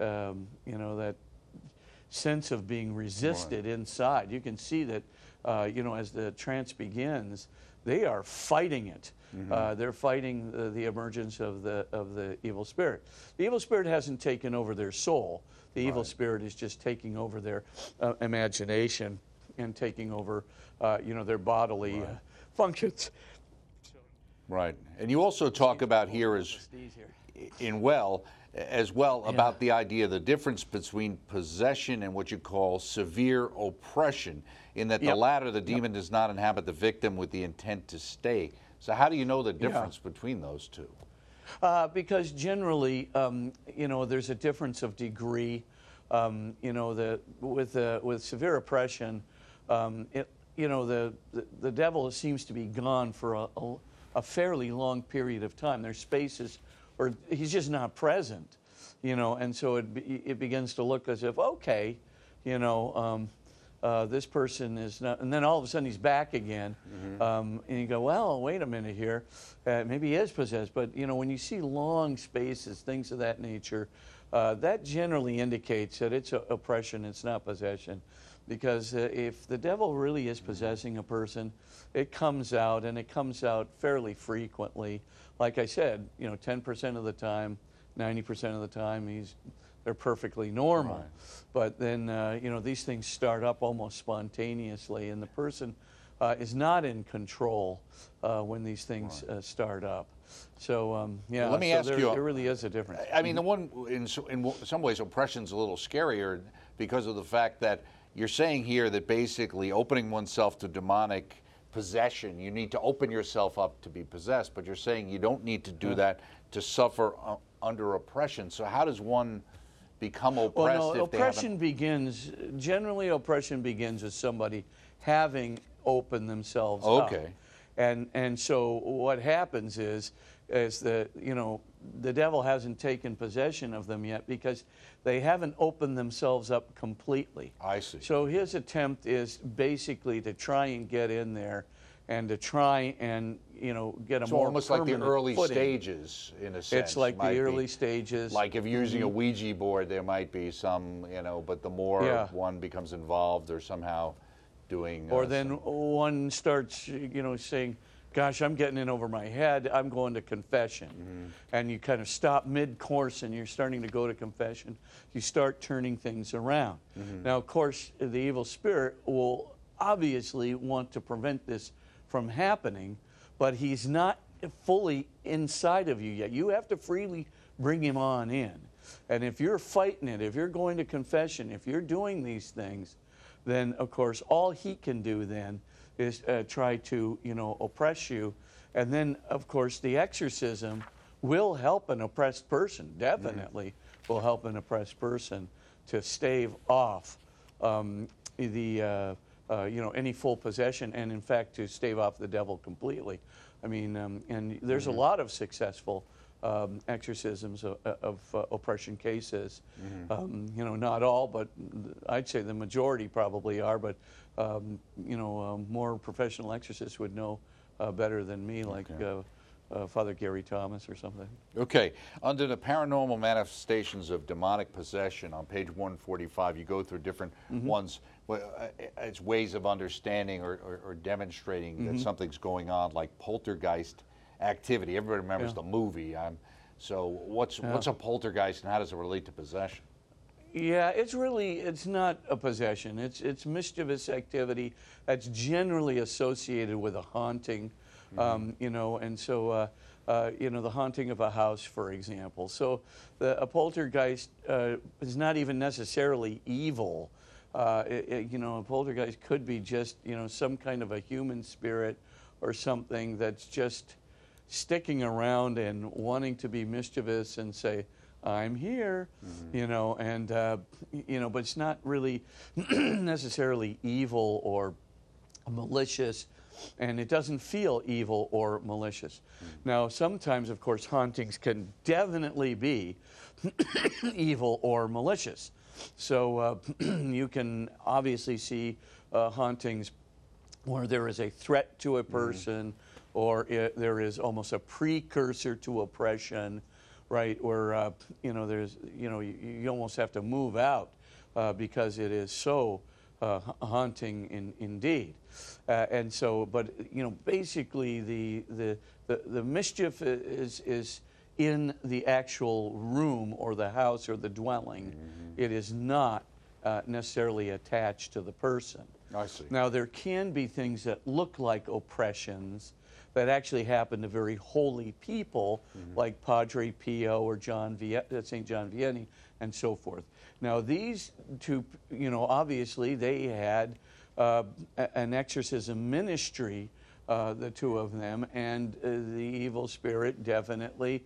uh, um, you know, that sense of being resisted inside. You can see that, uh, you know, as the trance begins, they are fighting it. Uh, they're fighting the, the emergence of the of the evil spirit. The evil spirit hasn't taken over their soul. The evil spirit is just taking over their uh, imagination and taking over, uh, you know, their bodily uh, functions. Right. And you also talk about here as in well as well about the idea of the difference between possession and what you call severe oppression in that the Yep. latter the demon does not inhabit the victim with the intent to stay so how do you know the difference between those two Uh, because generally, um, you know, there's a difference of degree. Um, you know, the, with, uh, with severe oppression, um, it, you know, the, the, the devil seems to be gone for a, a, a fairly long period of time. There's spaces where he's just not present, you know, and so it, be, it begins to look as if, okay, you know, um, uh, this person is not, and then all of a sudden he's back again, um, and you go, well, wait a minute here, uh, maybe he is possessed. But you know, when you see long spaces, things of that nature, uh, that generally indicates that it's oppression, it's not possession, because uh, if the devil really is possessing a person, it comes out, and it comes out fairly frequently. Like I said, you know, 10% of the time, 90% of the time, he's they're perfectly normal. But then, uh, you know, these things start up almost spontaneously, and the person uh, is not in control uh, when these things uh, start up. So, um, yeah, let me so ask there, you- there really is a difference. I mean, the one in, in some ways, oppression's a little scarier because of the fact that you're saying here that basically opening oneself to demonic possession, you need to open yourself up to be possessed, but you're saying you don't need to do that to suffer uh, under oppression. So how does one become oppressed Well, no, oppression begins, generally, oppression begins with somebody having opened themselves up. Okay. And, and so what happens is, is that, you know, the devil hasn't taken possession of them yet because they haven't opened themselves up completely. I see. So his attempt is basically to try and get in there and to try and, you know, get a So more almost like the early footing. stages, in a sense. It's like the be. early stages. Like if you're using a mm-hmm. Ouija board, there might be some, you know, but the more Yeah. one becomes involved or somehow doing. Uh, or uh, then some- one starts, you know, saying, gosh, I'm getting in over my head. I'm going to confession. Mm-hmm. And you kind of stop mid course and you're starting to go to confession. You start turning things around. Mm-hmm. Now, of course, the evil spirit will obviously want to prevent this from happening, but he's not fully inside of you yet. You have to freely bring him on in. And if you're fighting it, if you're going to confession, if you're doing these things, then of course all he can do then is uh, try to you know oppress you, and then of course the exorcism will help an oppressed person. Definitely will help an oppressed person to stave off um, the uh, uh, you know any full possession, and in fact to stave off the devil completely. I mean, um, and there's a lot of successful um, exorcisms of, of uh, oppression cases. Um, you know, not all, but I'd say the majority probably are. But um, you know, um, more professional exorcists would know uh, better than me, like uh, uh, Father Gary Thomas or something. Okay, under the paranormal manifestations of demonic possession on page 145, you go through different ones well, uh, as ways of understanding or, or, or demonstrating that something's going on, like poltergeist activity. Everybody remembers Yeah. the movie. Um, so, what's what's a poltergeist and how does it relate to possession? Yeah, it's really it's not a possession. It's it's mischievous activity that's generally associated with a haunting, um, you know, and so uh, uh, you know the haunting of a house, for example. So the, a poltergeist uh, is not even necessarily evil. Uh, it, it- you know, a poltergeist could be just you know some kind of a human spirit or something that's just sticking around and wanting to be mischievous and say, I'm here, you know, and, uh, you know, but it's not really necessarily evil or malicious, and it doesn't feel evil or malicious. Now, sometimes, of course, hauntings can definitely be evil or malicious. So uh, you can obviously see uh, hauntings where there is a threat to a person or i there is almost a precursor to oppression, right? Where, uh, you know, there's, you know, you, you almost have to move out uh, because it is so uh, haunting in, indeed. Uh, and so, but, you know, basically the, the, the, the mischief is, is in the actual room or the house or the dwelling. It is not uh, necessarily attached to the person. I see. Now, there can be things that look like oppressions that actually happen to very holy people, like Padre Pio or John Vie- uh, St. John Vianney, and so forth. Now, these two, you know, obviously they had uh, an exorcism ministry, uh, the two of them, and uh, the evil spirit definitely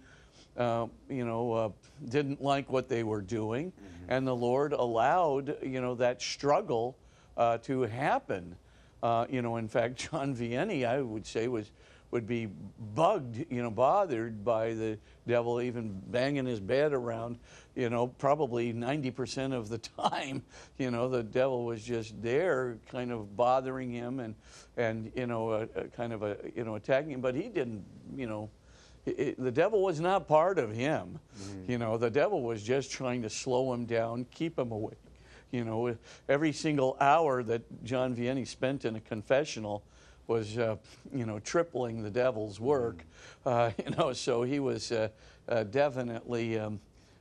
uh, you know, uh, didn't like what they were doing, and the Lord allowed, you know, that struggle uh, to happen. Uh, you know, in fact, John Vianney, I would say, was would be bugged, you know, bothered by the devil even banging his bed around, you know, probably 90% of the time, you know, the devil was just there kind of bothering him and, and you know, uh, uh, kind of, a, you know, attacking him, but he didn't, you know, it- the devil was not part of him. You know, the devil was just trying to slow him down, keep him awake. You know, every single hour that John Vianney spent in a confessional was, uh, you know, tripling the devil's work. Uh, you know, so he was uh, uh, definitely, um,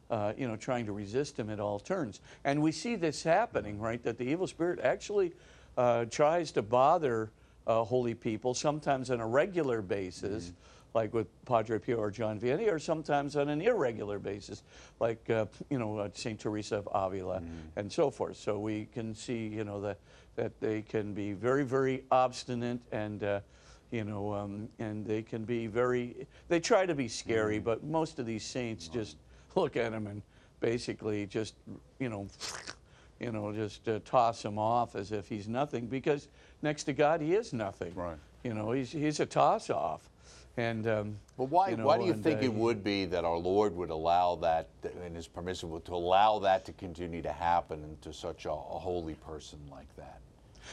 uh, you know, trying to resist him at all turns. And we see this happening, right? That the evil spirit actually uh, tries to bother uh, holy people, sometimes on a regular basis like with Padre Pio or John Vianney, or sometimes on an irregular basis, like uh, you know uh, Saint Teresa of Avila and so forth. So we can see you know that that they can be very very obstinate and. Uh, you know, um, and they can be very. They try to be scary, but most of these saints just look at him and basically just, you know, you know, just uh, toss him off as if he's nothing because next to God he is nothing. Right. You know, he's he's a toss off, and. Um, But why, you know, why do you and, think uh, it would be that our Lord would allow that and is permissible to allow that to continue to happen to such a, a holy person like that?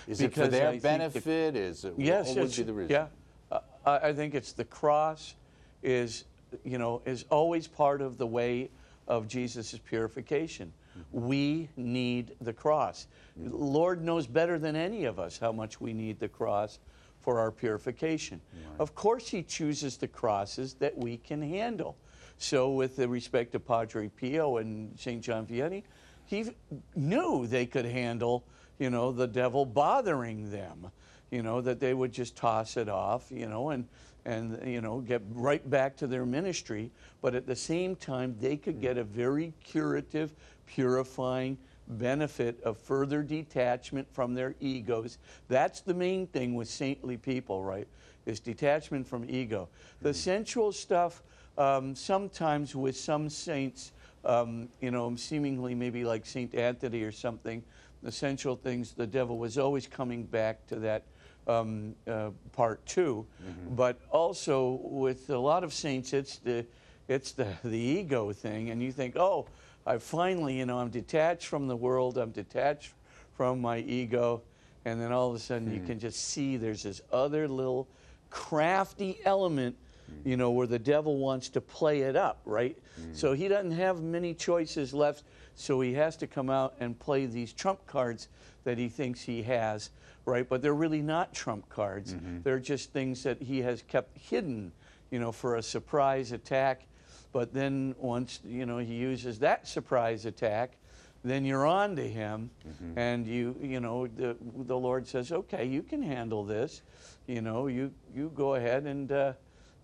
Is it for I their if- benefit? Is it Yes, what would be the reason? yeah. Uh, I I think it's the cross is, you know, is always part of the way of Jesus' purification. We need the cross. Lord knows better than any of us how much we need the cross for our purification. Of course, He chooses the crosses that we can handle. So, with the respect to Padre Pio and St. John Vianney, he knew they could handle, you know, the devil bothering them, you know, that they would just toss it off, you know, and, and you know, get right back to their ministry. But at the same time, they could get a very curative, purifying benefit of further detachment from their egos. That's the main thing with saintly people, right? Is detachment from ego. The sensual stuff, um, sometimes with some saints, um, you know, seemingly maybe like Saint Anthony or something, the sensual things, the devil was always coming back to that um, uh, part too. But also with a lot of saints, it's the it's the, the ego thing, and you think, oh, I finally, you know, I'm detached from the world, I'm detached from my ego, and then all of a sudden you hmm. can just see there's this other little crafty element, hmm. you know, where the devil wants to play it up, right? Hmm. So he doesn't have many choices left, so he has to come out and play these trump cards that he thinks he has, right? But they're really not trump cards. Mm-hmm. They're just things that he has kept hidden, you know, for a surprise attack. But then once, you know, he uses that surprise attack, then you're on to him and you you know the, the lord says okay you can handle this you know you you go ahead and uh,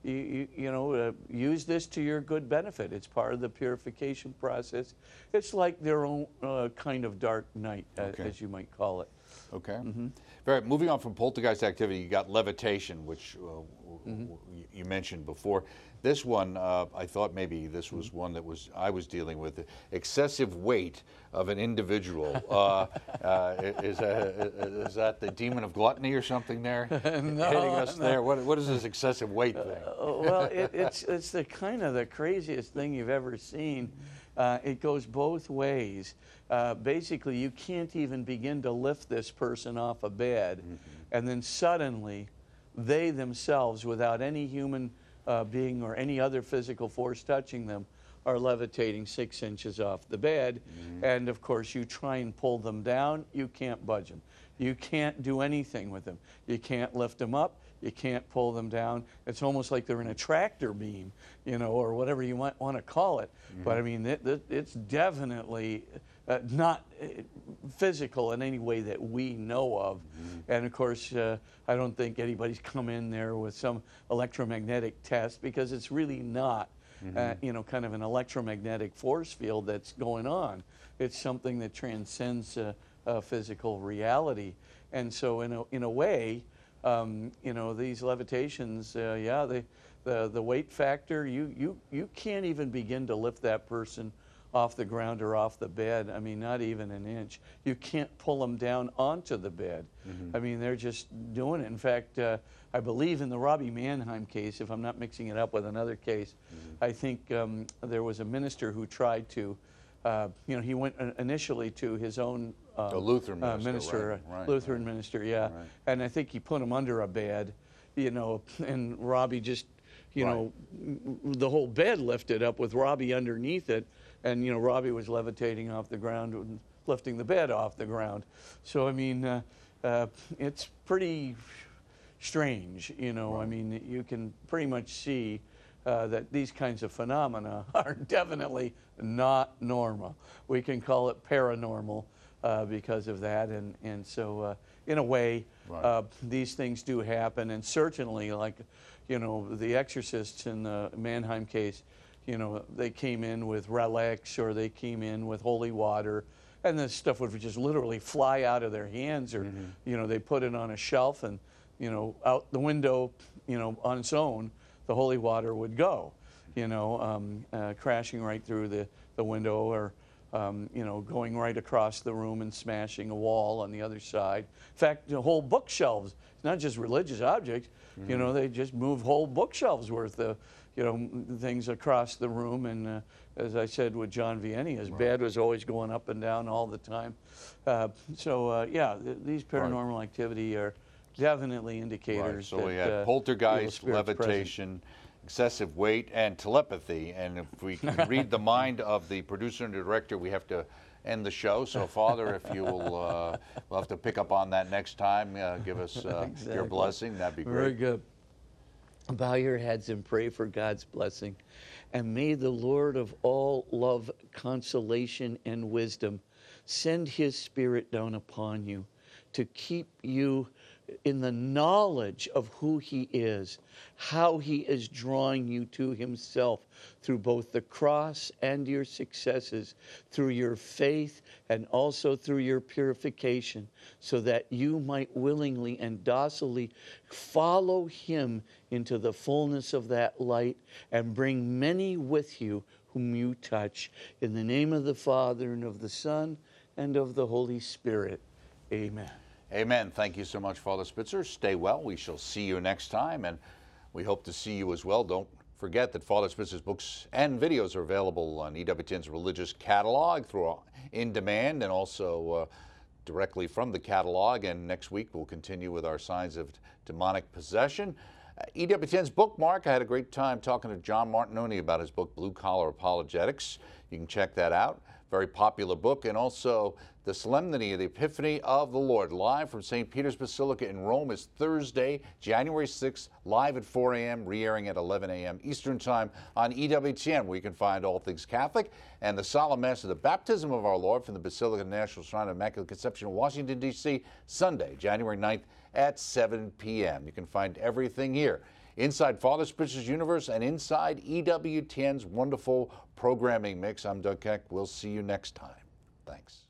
you, you, you know uh, use this to your good benefit it's part of the purification process it's like their own uh, kind of dark night uh, Okay. as you might call it Okay. Mm-hmm. Very. Moving on from poltergeist activity, you got levitation, which uh, Mm-hmm. you mentioned before. This one, uh, I thought maybe this was one that was I was dealing with excessive weight of an individual. uh, uh, is, that, is that the demon of gluttony or something there hitting us there? What, what is this excessive weight thing? Uh, well, it, it's it's the kind of the craziest thing you've ever seen. Uh, it goes both ways. Uh, basically, you can't even begin to lift this person off a bed, and then suddenly, they themselves, without any human uh, being or any other physical force touching them, are levitating six inches off the bed. And of course, you try and pull them down, you can't budge them. You can't do anything with them. You can't lift them up. You can't pull them down. It's almost like they're in a tractor beam, you know, or whatever you might want to call it. But I mean, it, it, it's definitely uh, not uh, physical in any way that we know of. And of course, uh, I don't think anybody's come in there with some electromagnetic test because it's really not. Uh, you know, kind of an electromagnetic force field that's going on. It's something that transcends uh, uh, physical reality. And so, in a, in a way, um, you know, these levitations, uh, yeah, they, the, the weight factor, you, you, you can't even begin to lift that person off the ground or off the bed. I mean, not even an inch. You can't pull them down onto the bed. I mean, they're just doing it. In fact, uh, I believe in the Robbie Mannheim case, if I'm not mixing it up with another case, I think um, there was a minister who tried to, uh, you know, he went initially to his own um, A Lutheran uh, minister, right, uh, right, Lutheran minister, yeah. Right. And I think he put him under a bed, you know, and Robbie just, you Right. know, the whole bed lifted up with Robbie underneath it, and you know, Robbie was levitating off the ground and lifting the bed off the ground. So I mean, uh, uh, it's pretty strange, you know. I mean, you can pretty much see uh, that these kinds of phenomena are definitely not normal. We can call it paranormal uh, because of that, and and so uh, in a way, Right. uh, these things do happen, and certainly, like, you know, the exorcists in the Mannheim case, you know, they came in with relics or they came in with holy water, and this stuff would just literally fly out of their hands, or, you know, they put it on a shelf and, you know, out the window, you know, on its own, the holy water would go, you know, um, uh, crashing right through the, the window or, um, you know, going right across the room and smashing a wall on the other side. In fact, the whole bookshelves, it's not just religious objects, you know, they just move whole bookshelves worth of, you know, things across the room. And uh, as I said with John Vianney, his bed was always going up and down all the time. Uh, so, uh, yeah, th- these paranormal activity are definitely Right, indicators so that we uh, had evil poltergeist, spirits present. levitation, excessive weight, and telepathy. And if we can read the mind of the producer and director, we have to end the show. So, Father, if you will, uh, we'll have to pick up on that next time. Uh, give us uh, your blessing. That'd be great. Very good. Bow your heads and pray for God's blessing. And may the Lord of all love, consolation, and wisdom send his spirit down upon you to keep you in the knowledge of who he is, how he is drawing you to himself through both the cross and your successes, through your faith and also through your purification, so that you might willingly and docilely follow him into the fullness of that light and bring many with you whom you touch. In the name of the Father and of the Son and of the Holy Spirit. Amen. Amen. Thank you so much, Father Spitzer. Stay well. We shall see you next time, and we hope to see you as well. Don't forget that Father Spitzer's books and videos are available on EWTN's religious catalog through in demand and also uh, directly from the catalog. And next week we'll continue with our signs of demonic possession. Uh, EWTN's bookmark. I had a great time talking to John Martignoni about his book Blue Collar Apologetics. You can check that out. Very popular book, and also the Solemnity of the Epiphany of the Lord, live from St. Peter's Basilica in Rome, is Thursday, January 6th, live at 4 a.m., re-airing at 11 a.m. Eastern Time on EWTN, where you can find all things Catholic, and the Solemn Mass of the Baptism of our Lord from the Basilica National Shrine of Immaculate Conception in Washington, D.C., Sunday, January 9th at 7 p.m. You can find everything here inside Father's Spitzer's universe and inside EWTN's wonderful programming mix. I'm Doug Keck. We'll see you next time. Thanks.